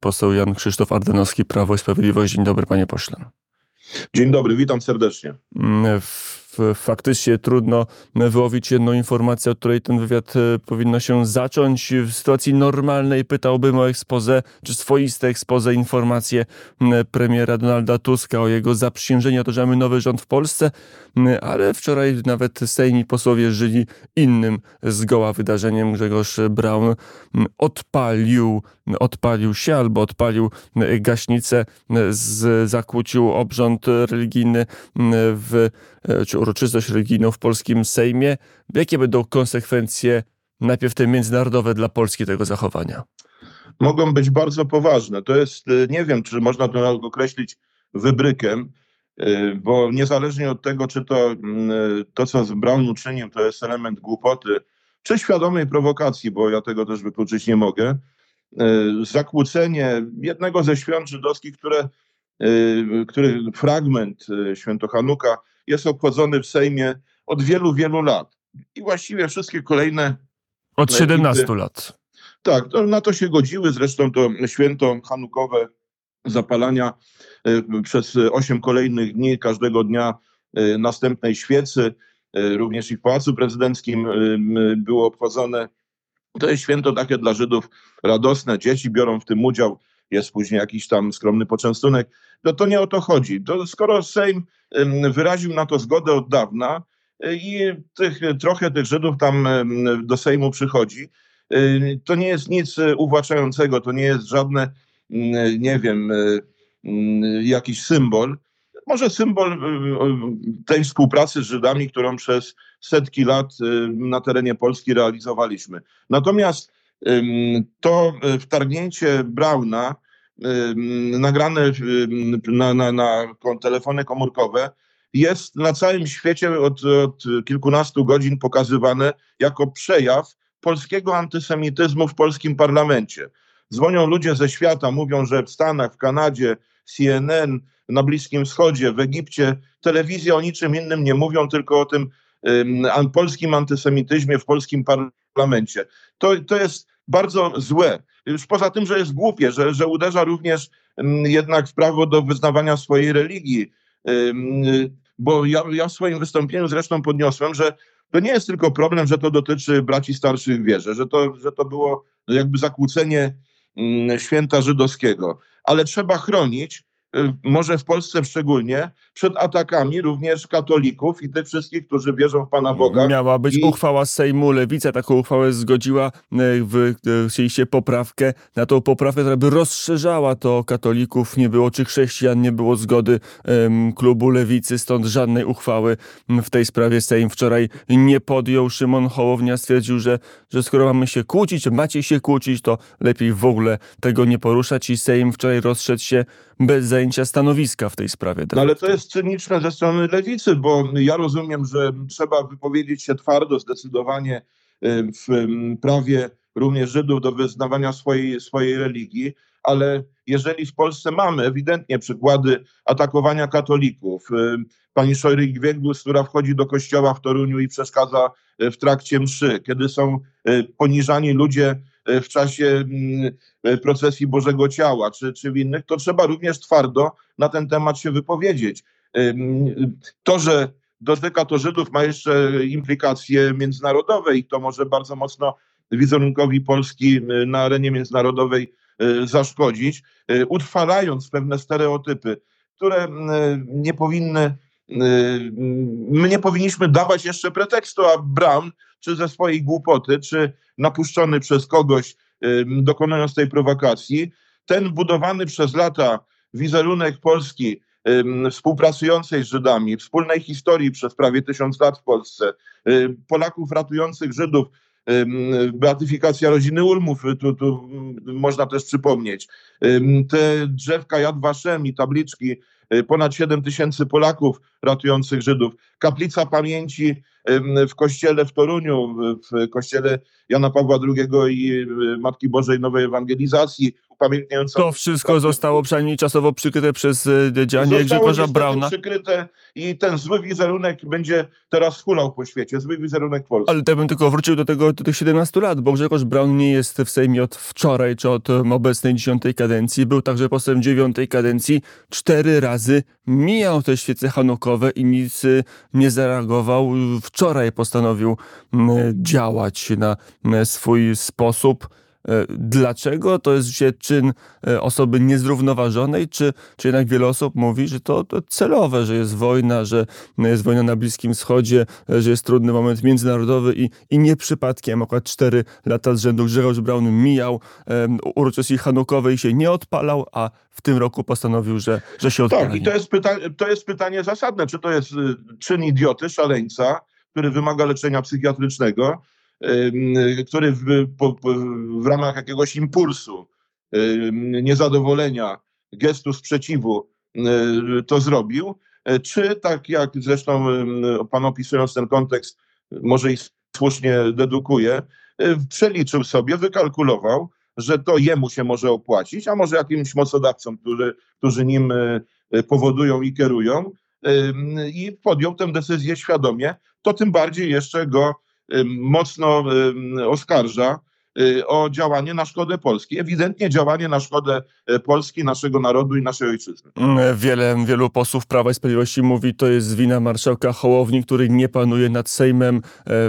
Poseł Jan Krzysztof Ardanowski, Prawo i Sprawiedliwość. Dzień dobry, panie pośle. Dzień dobry, witam serdecznie. Mm, faktycznie trudno wyłowić jedną informację, od której ten wywiad e, powinno się zacząć. W sytuacji normalnej pytałbym o ekspozę, czy swoiste ekspozę, informacje premiera Donalda Tuska o jego zaprzysiężeniu, to, że mamy nowy rząd w Polsce, ale wczoraj nawet sejmi posłowie żyli innym zgoła wydarzeniem. Grzegorz Braun odpalił, odpalił się albo odpalił gaśnicę, z, zakłócił obrząd religijny w, czy uroczystość religijną w polskim Sejmie. Jakie będą konsekwencje najpierw te międzynarodowe dla Polski tego zachowania? Mogą być bardzo poważne. To jest, y, nie wiem, czy można to określić wybrykiem, y, bo niezależnie od tego, czy to, mm, y, to co Brown uczynił, to jest element głupoty, czy świadomej prowokacji, bo ja tego też wykluczyć nie mogę, zakłócenie jednego ze świąt żydowskich, które, który fragment święto Hanuka jest obchodzony w Sejmie od wielu, wielu lat. I właściwie wszystkie kolejne. Od 17 ekipy, lat. Tak, to, na to się godziły. Zresztą to święto hanukowe zapalania y, przez osiem kolejnych dni, każdego dnia y, następnej świecy, y, również i w Pałacu Prezydenckim było obchodzone. To jest święto takie dla Żydów radosne, dzieci biorą w tym udział, jest później jakiś tam skromny poczęstunek. No to nie o to chodzi. To skoro Sejm wyraził na to zgodę od dawna y, i tych, trochę tych Żydów tam do Sejmu przychodzi. To nie jest nic y, uwłaczającego, to nie jest żadne, nie wiem, jakiś symbol. Może symbol tej współpracy z Żydami, którą przez setki lat na terenie Polski realizowaliśmy. Natomiast to wtargnięcie Brauna nagrane na, na, na telefony komórkowe jest na całym świecie od, od kilkunastu godzin pokazywane jako przejaw polskiego antysemityzmu w polskim parlamencie. Dzwonią ludzie ze świata, mówią, że w Stanach, w Kanadzie, CNN, na Bliskim Wschodzie, w Egipcie, telewizja o niczym innym nie mówią, tylko o tym um, polskim antysemityzmie w polskim parlamencie. To, to jest bardzo złe. Już poza tym, że jest głupie, że, że uderza również mm, jednak w prawo do wyznawania swojej religii. Bo ja, ja w swoim wystąpieniu zresztą podniosłem, że to nie jest tylko problem, że to dotyczy braci starszych w wierze, że to, że to było jakby zakłócenie mm, święta żydowskiego, ale trzeba chronić może w Polsce szczególnie, przed atakami również katolików i tych wszystkich, którzy wierzą w Pana Boga. Miała być I... uchwała Sejmu, Lewica taką uchwałę zgodziła, y, w, y, chcieliście poprawkę na tą poprawkę, która by rozszerzała to katolików, nie było czy chrześcijan, nie było zgody um, klubu Lewicy, stąd żadnej uchwały w tej sprawie Sejm wczoraj nie podjął. Szymon Hołownia stwierdził, że, że skoro mamy się kłócić, macie się kłócić, to lepiej w ogóle tego nie poruszać i Sejm wczoraj rozszedł się bez zajęcia stanowiska w tej sprawie. No ale to jest cyniczne ze strony lewicy, bo ja rozumiem, że trzeba wypowiedzieć się twardo, zdecydowanie y, w prawie również Żydów do wyznawania swojej, swojej religii, ale jeżeli w Polsce mamy ewidentnie przykłady atakowania katolików, y, pani Szojryk Wieglus, która wchodzi do kościoła w Toruniu i przeszkadza y, w trakcie mszy, kiedy są poniżani ludzie w czasie mm, procesji Bożego Ciała czy, czy w innych, to trzeba również twardo na ten temat się wypowiedzieć. To, że dotyka to Żydów, ma jeszcze implikacje międzynarodowe i to może bardzo mocno wizerunkowi Polski na arenie międzynarodowej zaszkodzić, utrwalając pewne stereotypy, które nie powinny my nie powinniśmy dawać jeszcze pretekstu, a Brown, czy ze swojej głupoty, czy napuszczony przez kogoś, dokonując tej prowokacji, ten budowany przez lata wizerunek Polski współpracującej z Żydami, wspólnej historii przez prawie tysiąc lat w Polsce, Polaków ratujących Żydów, beatyfikacja rodziny Ulmów, tu, tu można też przypomnieć. Te drzewka Yad Vashem i tabliczki, y, ponad 7 tysięcy Polaków ratujących Żydów. Kaplica pamięci w kościele w Toruniu, w kościele Jana Pawła II i y, Matki Bożej Nowej Ewangelizacji, To wszystko zostało przynajmniej czasowo przykryte przez e, działanie Grzegorza Brauna. przykryte i ten zły wizerunek będzie teraz hulał po świecie, zły wizerunek Polski. Ale to ja bym tylko wrócił do tego, do tych 17 lat, bo Grzegorz Braun nie jest w Sejmie od wczoraj, czy od obecnej dziesiątej kadencji. Był także posłem dziewiątej kadencji. Cztery razy mijał te świece hanukowe i nic y, nie zareagował. Wczoraj postanowił działać na swój sposób. E, Dlaczego? To jest się czyn e, osoby niezrównoważonej, czy, czy jednak wiele osób mówi, że to, to celowe, że jest wojna, że jest wojna na Bliskim Wschodzie, e, że jest trudny moment międzynarodowy i, i nie przypadkiem akurat cztery lata z rzędu Grzegorz Braun mijał um, uroczystości hanukowej i się nie odpalał, a w tym roku postanowił, że, że się odpali. Tak, i to jest, pyta- to jest pytanie zasadne, czy to jest y, czyn idioty, szaleńca, który wymaga leczenia psychiatrycznego, który w, w ramach jakiegoś impulsu, niezadowolenia, gestu sprzeciwu y, to zrobił, y, czy tak jak zresztą pan opisując ten kontekst, może i słusznie dedukuje, y, przeliczył sobie, wykalkulował, że to jemu się może opłacić, a może jakimś mocodawcom, którzy, którzy nim y, powodują i kierują, i podjął tę decyzję świadomie, to tym bardziej jeszcze go mocno oskarża o działanie na szkodę Polski. Ewidentnie działanie na szkodę y, Polski, naszego narodu i naszej ojczyzny. Mm, Wiele, wielu posłów Prawa i Sprawiedliwości mówi, to jest wina marszałka Hołowni, który nie panuje nad Sejmem. E,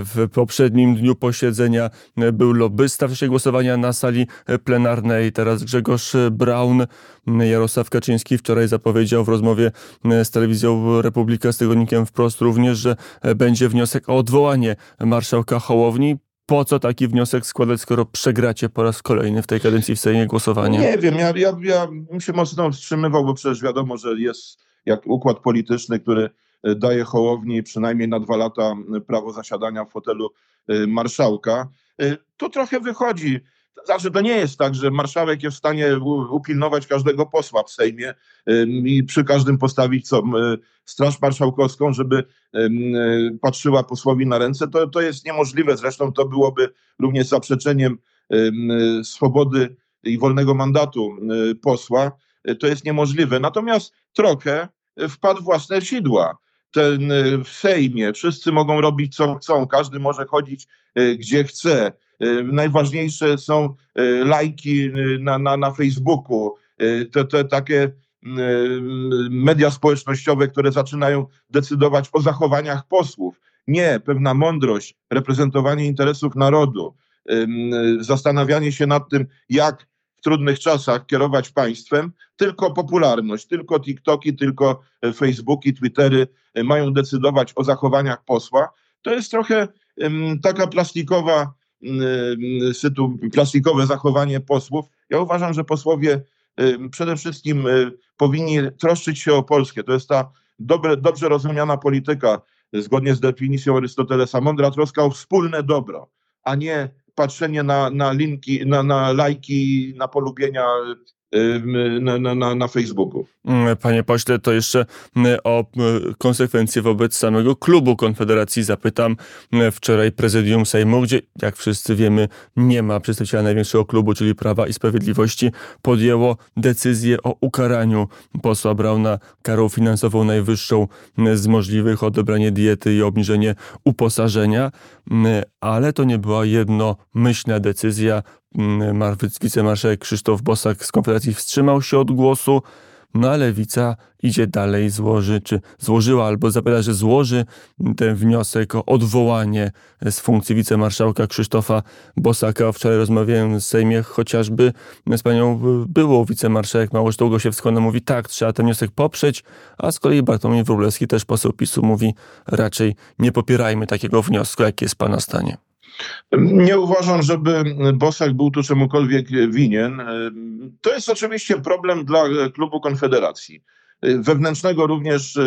W poprzednim dniu posiedzenia e, był lobbysta w czasie głosowania na sali e, plenarnej. Teraz Grzegorz Braun. Mm, Jarosław Kaczyński wczoraj zapowiedział w rozmowie e, z telewizją Republika, z tygodnikiem wprost również, że e, będzie wniosek o odwołanie marszałka Hołowni. Po co taki wniosek składać, skoro przegracie po raz kolejny w tej kadencji w Sejmie głosowanie? Nie wiem, ja, ja, ja bym się mocno wstrzymywał, bo przecież wiadomo, że jest jak układ polityczny, który y, daje Hołowni przynajmniej na dwa lata prawo zasiadania w fotelu y, marszałka. Y, To trochę wychodzi. Znaczy, to nie jest tak, że marszałek jest w stanie upilnować każdego posła w Sejmie i przy każdym postawić co, straż marszałkowską, żeby y, patrzyła posłowi na ręce. To, to jest niemożliwe. Zresztą to byłoby również zaprzeczeniem swobody i wolnego mandatu y, posła, y, to jest niemożliwe. Natomiast trochę wpadł własne sidła. Ten w Sejmie wszyscy mogą robić co chcą, każdy może chodzić gdzie chce. Y, Najważniejsze są y, lajki y, na, na, na Facebooku, te, te takie media społecznościowe, które zaczynają decydować o zachowaniach posłów. Nie, pewna mądrość, reprezentowanie interesów narodu, zastanawianie się nad tym, jak w trudnych czasach kierować państwem, tylko popularność, tylko TikToki, tylko e, Facebooki, Twittery e, mają decydować o zachowaniach posła. To jest trochę taka plastikowa, sytu, plastikowe zachowanie posłów. Ja uważam, że posłowie ym, przede wszystkim y, powinni troszczyć się o Polskę. To jest ta dobre, dobrze rozumiana polityka, zgodnie z definicją Arystotelesa, mądra troska o wspólne dobro, a nie patrzenie na, na linki, na, na lajki, na polubienia na, na, na, Facebooku. Mm, Panie pośle, to jeszcze mm, o mm, konsekwencje wobec samego klubu Konfederacji zapytam. Wczoraj prezydium Sejmu, gdzie jak wszyscy wiemy nie ma przedstawiciela największego klubu, czyli Prawa i Sprawiedliwości, podjęło decyzję o ukaraniu posła Brauna karą finansową najwyższą z możliwych, odebranie diety i obniżenie uposażenia, ale to nie była jednomyślna decyzja. Mm, mar- Wicemarszałek Krzysztof Bosak z Konfederacji wstrzymał się od głosu. No a lewica idzie dalej, złoży, czy złożyła, albo zapowiada, że złoży ten wniosek o odwołanie z funkcji wicemarszałka Krzysztofa Bosaka. Wczoraj rozmawiałem z Sejmie chociażby z panią byłą wicemarszałek Małgorzatą Gosiewską. Ona mówi tak, trzeba ten wniosek poprzeć, a z kolei Bartłomiej Wróblewski, też poseł PiSu, mówi raczej nie popierajmy takiego wniosku. Jakie jest pana stanie? Nie uważam, żeby Bosak był tu czemukolwiek winien. To jest oczywiście problem dla klubu Konfederacji. Wewnętrznego również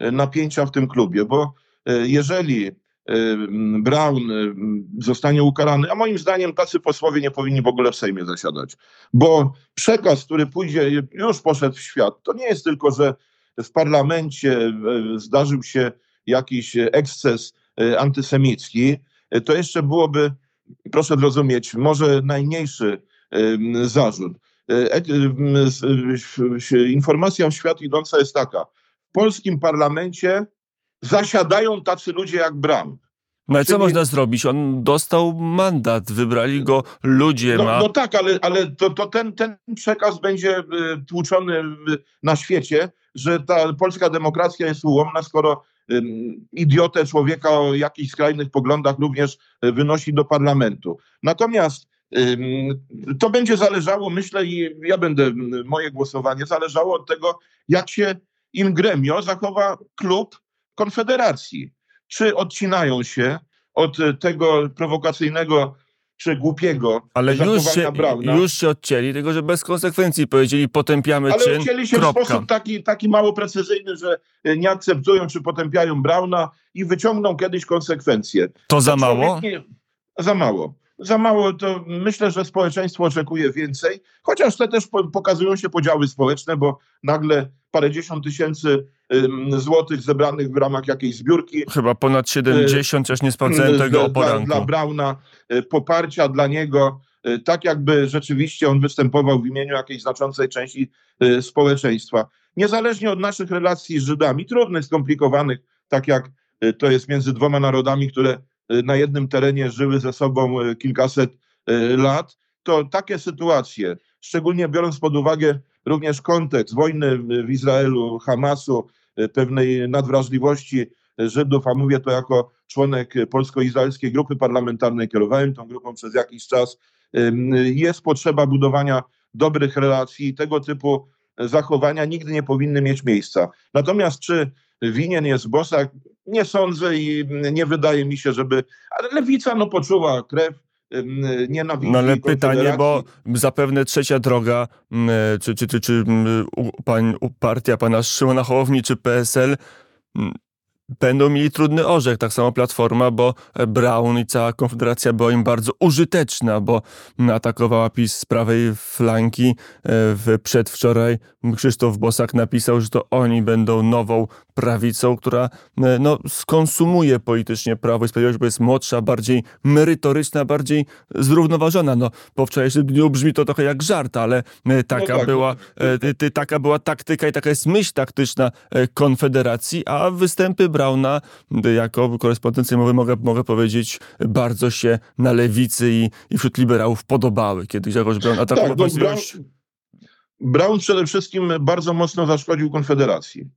napięcia w tym klubie, bo jeżeli Brown zostanie ukarany, a moim zdaniem tacy posłowie nie powinni w ogóle w Sejmie zasiadać, bo przekaz, który pójdzie, już poszedł w świat, to nie jest tylko, że w parlamencie zdarzył się jakiś eksces antysemicki, to jeszcze byłoby, proszę zrozumieć, może najmniejszy zarzut. e, e, informacja w świat idąca jest taka. W polskim parlamencie zasiadają tacy ludzie jak Brown. No i co można zrobić? On dostał mandat, wybrali go ludzie. No, ma... no tak, ale, ale to, to ten, ten przekaz będzie y, tłuczony na świecie, że ta polska demokracja jest ułomna, skoro idiotę człowieka o jakichś skrajnych poglądach również y, wynosi do parlamentu. Natomiast to będzie zależało, myślę, i ja będę, moje głosowanie zależało od tego, jak się im gremio zachowa klub Konfederacji czy odcinają się od tego prowokacyjnego czy głupiego Ale już się, Brauna. już się odcięli, tylko że bez konsekwencji powiedzieli potępiamy Ale czyn, odcięli się kropka. w sposób taki, taki mało precyzyjny, że e, nie akceptują czy potępiają Brauna i wyciągną kiedyś konsekwencje. To za mało? Nie, za mało. Za mało to myślę, że społeczeństwo oczekuje więcej, chociaż te też pokazują się podziały społeczne, bo nagle parędziesiąt tysięcy złotych zebranych w ramach jakiejś zbiórki. Chyba ponad 70, aż nie sprawdzałem tego o poranku. Dla, dla Brauna, e, poparcia dla niego, e, tak jakby rzeczywiście on występował w imieniu jakiejś znaczącej części społeczeństwa. Niezależnie od naszych relacji z Żydami, trudnych, skomplikowanych, tak jak to jest między dwoma narodami, które na jednym terenie żyły ze sobą kilkaset lat, to takie sytuacje, szczególnie biorąc pod uwagę również kontekst wojny w Izraelu, Hamasu, pewnej nadwrażliwości Żydów, a mówię to jako członek polsko-izraelskiej grupy parlamentarnej, kierowałem tą grupą przez jakiś czas, jest potrzeba budowania dobrych relacji i tego typu zachowania nigdy nie powinny mieć miejsca. Natomiast czy winien jest Bosak? Nie sądzę i nie wydaje mi się, żeby... Ale lewica no poczuła krew, nienawidzi. No ale pytanie, bo zapewne trzecia droga, czy, czy, czy, czy pań, partia pana Szymona Hołowni, czy PSL będą mieli trudny orzech. Tak samo Platforma, bo Brown i cała Konfederacja była im bardzo użyteczna, bo atakowała PiS z prawej flanki. E, w przedwczoraj Krzysztof Bosak napisał, że to oni będą nową prawicą, która e, no, skonsumuje politycznie Prawo i Sprawiedliwość, bo jest młodsza, bardziej merytoryczna, bardziej zrównoważona. No, po wczorajszym dniu brzmi to trochę jak żart, ale e, taka, no tak, była, no. taka była taktyka i taka jest myśl taktyczna Konfederacji, a występy Brauna jako korespondent sejmowy mogę, mogę powiedzieć bardzo się na lewicy i, i wśród liberałów podobały, kiedy Grzegorz Braun atakował tak, Brown, Brown przede wszystkim bardzo mocno zaszkodził Konfederacji,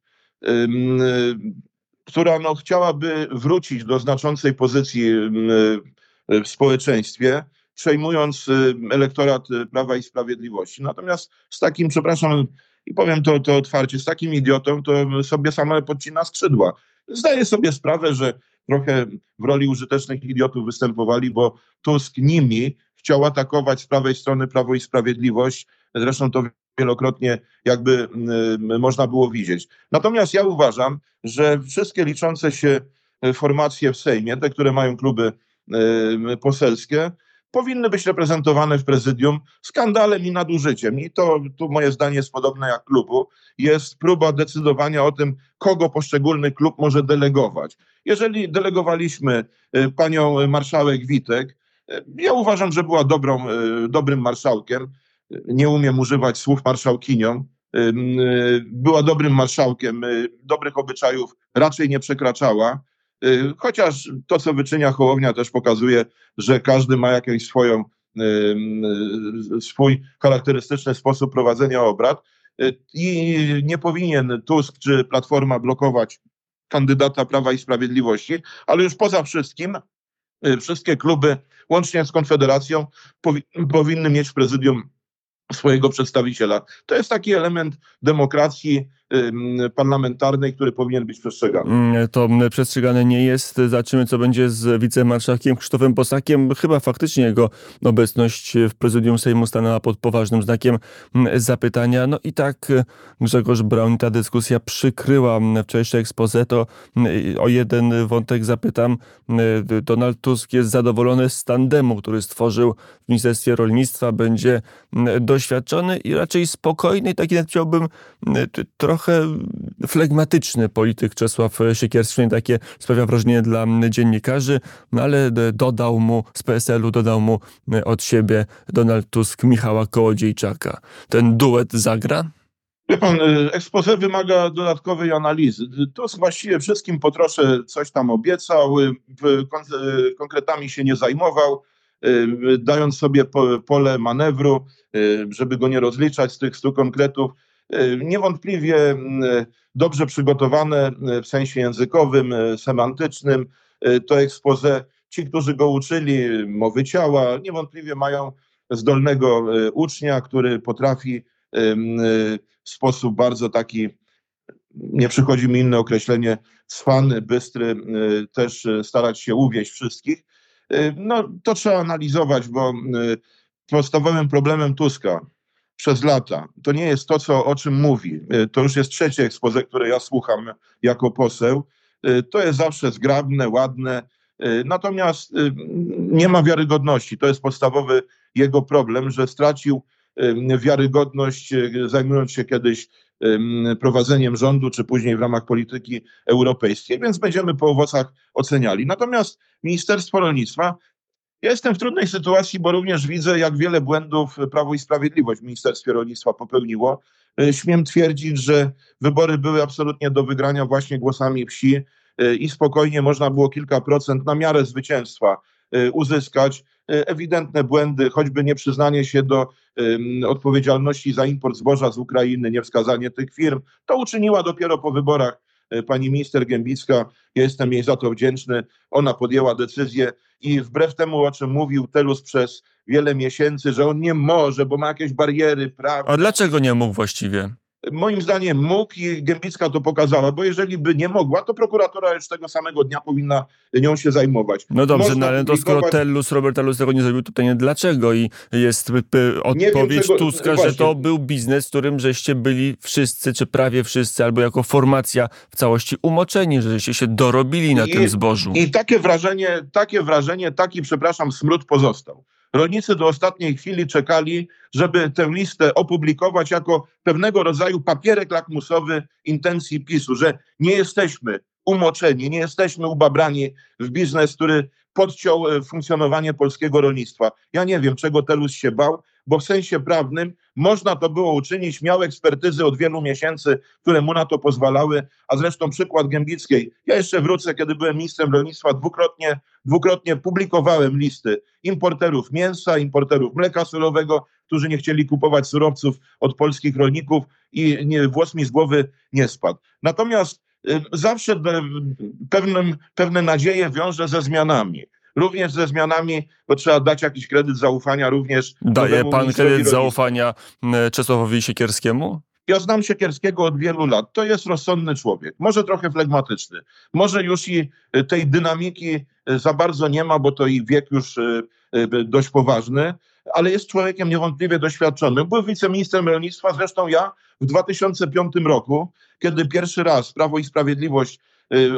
która no, chciałaby wrócić do znaczącej pozycji w społeczeństwie, przejmując elektorat Prawa i Sprawiedliwości. Natomiast z takim, przepraszam, i powiem to, to otwarcie, z takim idiotą to sobie same podcina skrzydła. Zdaję sobie sprawę, że trochę w roli użytecznych idiotów występowali, bo Tusk nimi chciał atakować z prawej strony Prawo i Sprawiedliwość. Zresztą to wielokrotnie jakby y, można było widzieć. Natomiast ja uważam, że wszystkie liczące się formacje w Sejmie, te, które mają kluby y, poselskie, powinny być reprezentowane w prezydium skandalem i nadużyciem. I to tu moje zdanie jest podobne jak klubu. Jest próba decydowania o tym, kogo poszczególny klub może delegować. Jeżeli delegowaliśmy y, panią marszałek Witek, y, ja uważam, że była dobrą, y, dobrym marszałkiem. Nie umiem używać słów marszałkinią. Była dobrym marszałkiem, dobrych obyczajów raczej nie przekraczała. Y, chociaż to, co wyczynia Hołownia, też pokazuje, że każdy ma jakiś swoją, y, y, swój charakterystyczny sposób prowadzenia obrad i nie powinien Tusk czy Platforma blokować kandydata Prawa i Sprawiedliwości, ale już poza wszystkim wszystkie kluby, łącznie z Konfederacją, powi powinny mieć w prezydium swojego przedstawiciela. To jest taki element demokracji parlamentarnej, który powinien być przestrzegany. Mm, to przestrzegane nie jest. Zobaczymy, co będzie z wicemarszałkiem Krzysztofem Bosakiem. Chyba faktycznie jego obecność w prezydium Sejmu stanęła pod poważnym znakiem zapytania. No i tak Grzegorz Braun, ta dyskusja przykryła wczorajsze expose. To o jeden wątek zapytam. Donald Tusk jest zadowolony z tandemu, który stworzył w Ministerstwie Rolnictwa. Będzie doświadczony i raczej spokojny. Taki nawet chciałbym trochę trochę flegmatyczny polityk Czesław Siekierski, przynajmniej takie sprawia wrażenie dla dziennikarzy, no ale dodał mu z PSL-u, dodał mu od siebie Donald Tusk Michała Kołodziejczaka. Ten duet zagra? Wie pan, ekspose wymaga dodatkowej analizy. Tusk właściwie wszystkim po trosze coś tam obiecał, konkretami się nie zajmował, dając sobie pole manewru, żeby go nie rozliczać z tych stu konkretów. Niewątpliwie dobrze przygotowane w sensie językowym, semantycznym to expose. Ci, którzy go uczyli mowy ciała, niewątpliwie mają zdolnego ucznia, który potrafi w sposób bardzo taki, nie przychodzi mi inne określenie, cwany, bystry, też starać się uwieść wszystkich. No to trzeba analizować, bo podstawowym problemem Tuska przez lata to nie jest to, co, o czym mówi. To już jest trzecie ekspoze, które ja słucham jako poseł. To jest zawsze zgrabne, ładne, natomiast nie ma wiarygodności. To jest podstawowy jego problem, że stracił wiarygodność, zajmując się kiedyś prowadzeniem rządu, czy później w ramach polityki europejskiej, więc będziemy po owocach oceniali. Natomiast Ministerstwo Rolnictwa, ja jestem w trudnej sytuacji, bo również widzę, jak wiele błędów Prawo i Sprawiedliwość w Ministerstwie Rolnictwa popełniło. Śmiem twierdzić, że wybory były absolutnie do wygrania właśnie głosami wsi i spokojnie można było kilka procent na miarę zwycięstwa uzyskać. Ewidentne błędy, choćby nieprzyznanie się do odpowiedzialności za import zboża z Ukrainy, niewskazanie tych firm, to uczyniła dopiero po wyborach pani minister Gębicka. Ja jestem jej za to wdzięczny. Ona podjęła decyzję i wbrew temu, o czym mówił Telus przez wiele miesięcy, że on nie może, bo ma jakieś bariery prawne. A dlaczego nie mógł właściwie? Moim zdaniem mógł i Gębicka to pokazała, bo jeżeli by nie mogła, to prokuratora już tego samego dnia powinna nią się zajmować. No dobrze, no ale to skoro Tellus, Robert Tellus tego nie zrobił, to pytanie dlaczego? I jest odpowiedź czego, Tuska, że to był biznes, w którym żeście byli wszyscy, czy prawie wszyscy, albo jako formacja w całości umoczeni, że żeście się dorobili na I, tym zbożu. I takie wrażenie, takie wrażenie, taki, przepraszam, smród pozostał. Rolnicy do ostatniej chwili czekali, żeby tę listę opublikować jako pewnego rodzaju papierek lakmusowy intencji PiSu, że nie jesteśmy umoczeni, nie jesteśmy ubabrani w biznes, który podciął funkcjonowanie polskiego rolnictwa. Ja nie wiem, czego Telus się bał, bo w sensie prawnym można to było uczynić, miał ekspertyzy od wielu miesięcy, które mu na to pozwalały, a zresztą przykład Gębickiej. Ja jeszcze wrócę, kiedy byłem ministrem rolnictwa, dwukrotnie, dwukrotnie publikowałem listy importerów mięsa, importerów mleka surowego, którzy nie chcieli kupować surowców od polskich rolników i nie, włos mi z głowy nie spadł. Natomiast y, zawsze pewnym, pewne nadzieje wiąże ze zmianami również ze zmianami, bo trzeba dać jakiś kredyt zaufania również. Daje pan kredyt zaufania Czesławowi Siekierskiemu? Ja znam Siekierskiego od wielu lat. To jest rozsądny człowiek. Może trochę flegmatyczny. Może już i tej dynamiki za bardzo nie ma, bo to i wiek już dość poważny, ale jest człowiekiem niewątpliwie doświadczonym. Był wiceministrem rolnictwa, zresztą ja w 2005 roku, kiedy pierwszy raz Prawo i Sprawiedliwość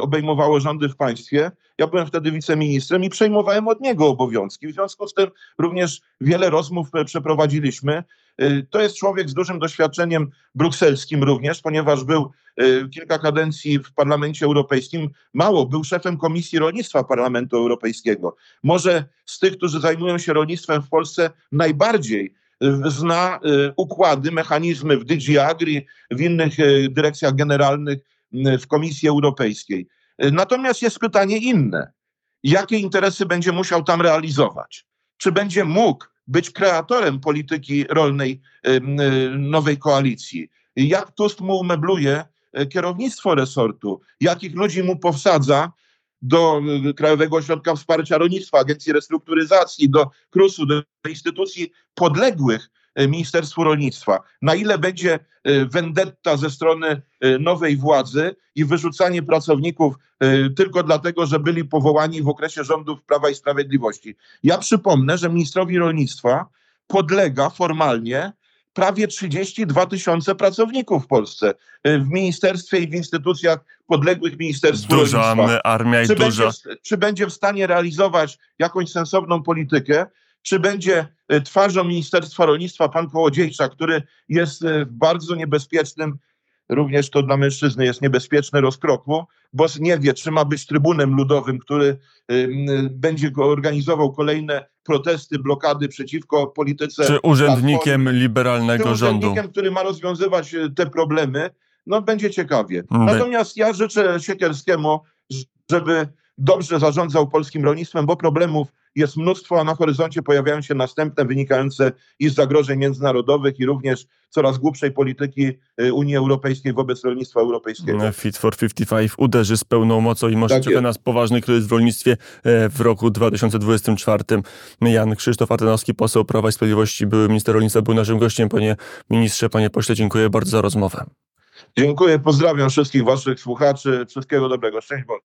obejmowało rządy w państwie. Ja byłem wtedy wiceministrem i przejmowałem od niego obowiązki. W związku z tym również wiele rozmów e, przeprowadziliśmy. Y, to jest człowiek z dużym doświadczeniem brukselskim również, ponieważ był y, kilka kadencji w Parlamencie Europejskim. Mało, był szefem Komisji Rolnictwa Parlamentu Europejskiego. Może z tych, którzy zajmują się rolnictwem w Polsce, najbardziej zna układy, mechanizmy w DG Agri, w innych dyrekcjach generalnych w Komisji Europejskiej. Natomiast jest pytanie inne. Jakie interesy będzie musiał tam realizować? Czy będzie mógł być kreatorem polityki rolnej nowej koalicji? Jak Tusk mu umebluje e, kierownictwo resortu? Jakich ludzi mu powsadza do Krajowego Ośrodka Wsparcia Rolnictwa, Agencji Restrukturyzacji, do KRUS-u, do instytucji podległych Ministerstwu Rolnictwa. Na ile będzie e, vendetta ze strony e, nowej władzy i wyrzucanie pracowników tylko dlatego, że byli powołani w okresie rządów Prawa i Sprawiedliwości. Ja przypomnę, że ministrowi rolnictwa podlega formalnie prawie 32 tysiące pracowników w Polsce w ministerstwie i w instytucjach podległych ministerstwu Duża rolnictwa. armia i czy duża... Będzie, czy będzie w stanie realizować jakąś sensowną politykę? czy będzie e, twarzą Ministerstwa Rolnictwa pan Kołodziejczak, który jest e, w bardzo niebezpiecznym również to dla mężczyzny jest niebezpieczne rozkroku, bo nie wie, czy ma być trybunem ludowym, który ym, będzie go organizował kolejne protesty, blokady przeciwko polityce. Czy urzędnikiem liberalnego Tym rządu? urzędnikiem, który ma rozwiązywać te problemy, no będzie ciekawie. My- Natomiast ja życzę Siekierskiemu, żeby dobrze zarządzał polskim rolnictwem, bo problemów jest mnóstwo, a na horyzoncie pojawiają się następne wynikające i z zagrożeń międzynarodowych i również coraz głupszej polityki e, Unii Europejskiej wobec rolnictwa europejskiego. Fit for 55 uderzy z pełną mocą i może Tak czeka nas poważny kryzys w rolnictwie e, w roku 2024. Jan Krzysztof Ardanowski, poseł Prawa i Sprawiedliwości, były minister rolnictwa, był naszym gościem. Panie ministrze, panie pośle, dziękuję bardzo za rozmowę. Dziękuję, pozdrawiam wszystkich waszych słuchaczy, wszystkiego dobrego, szczęść Boże.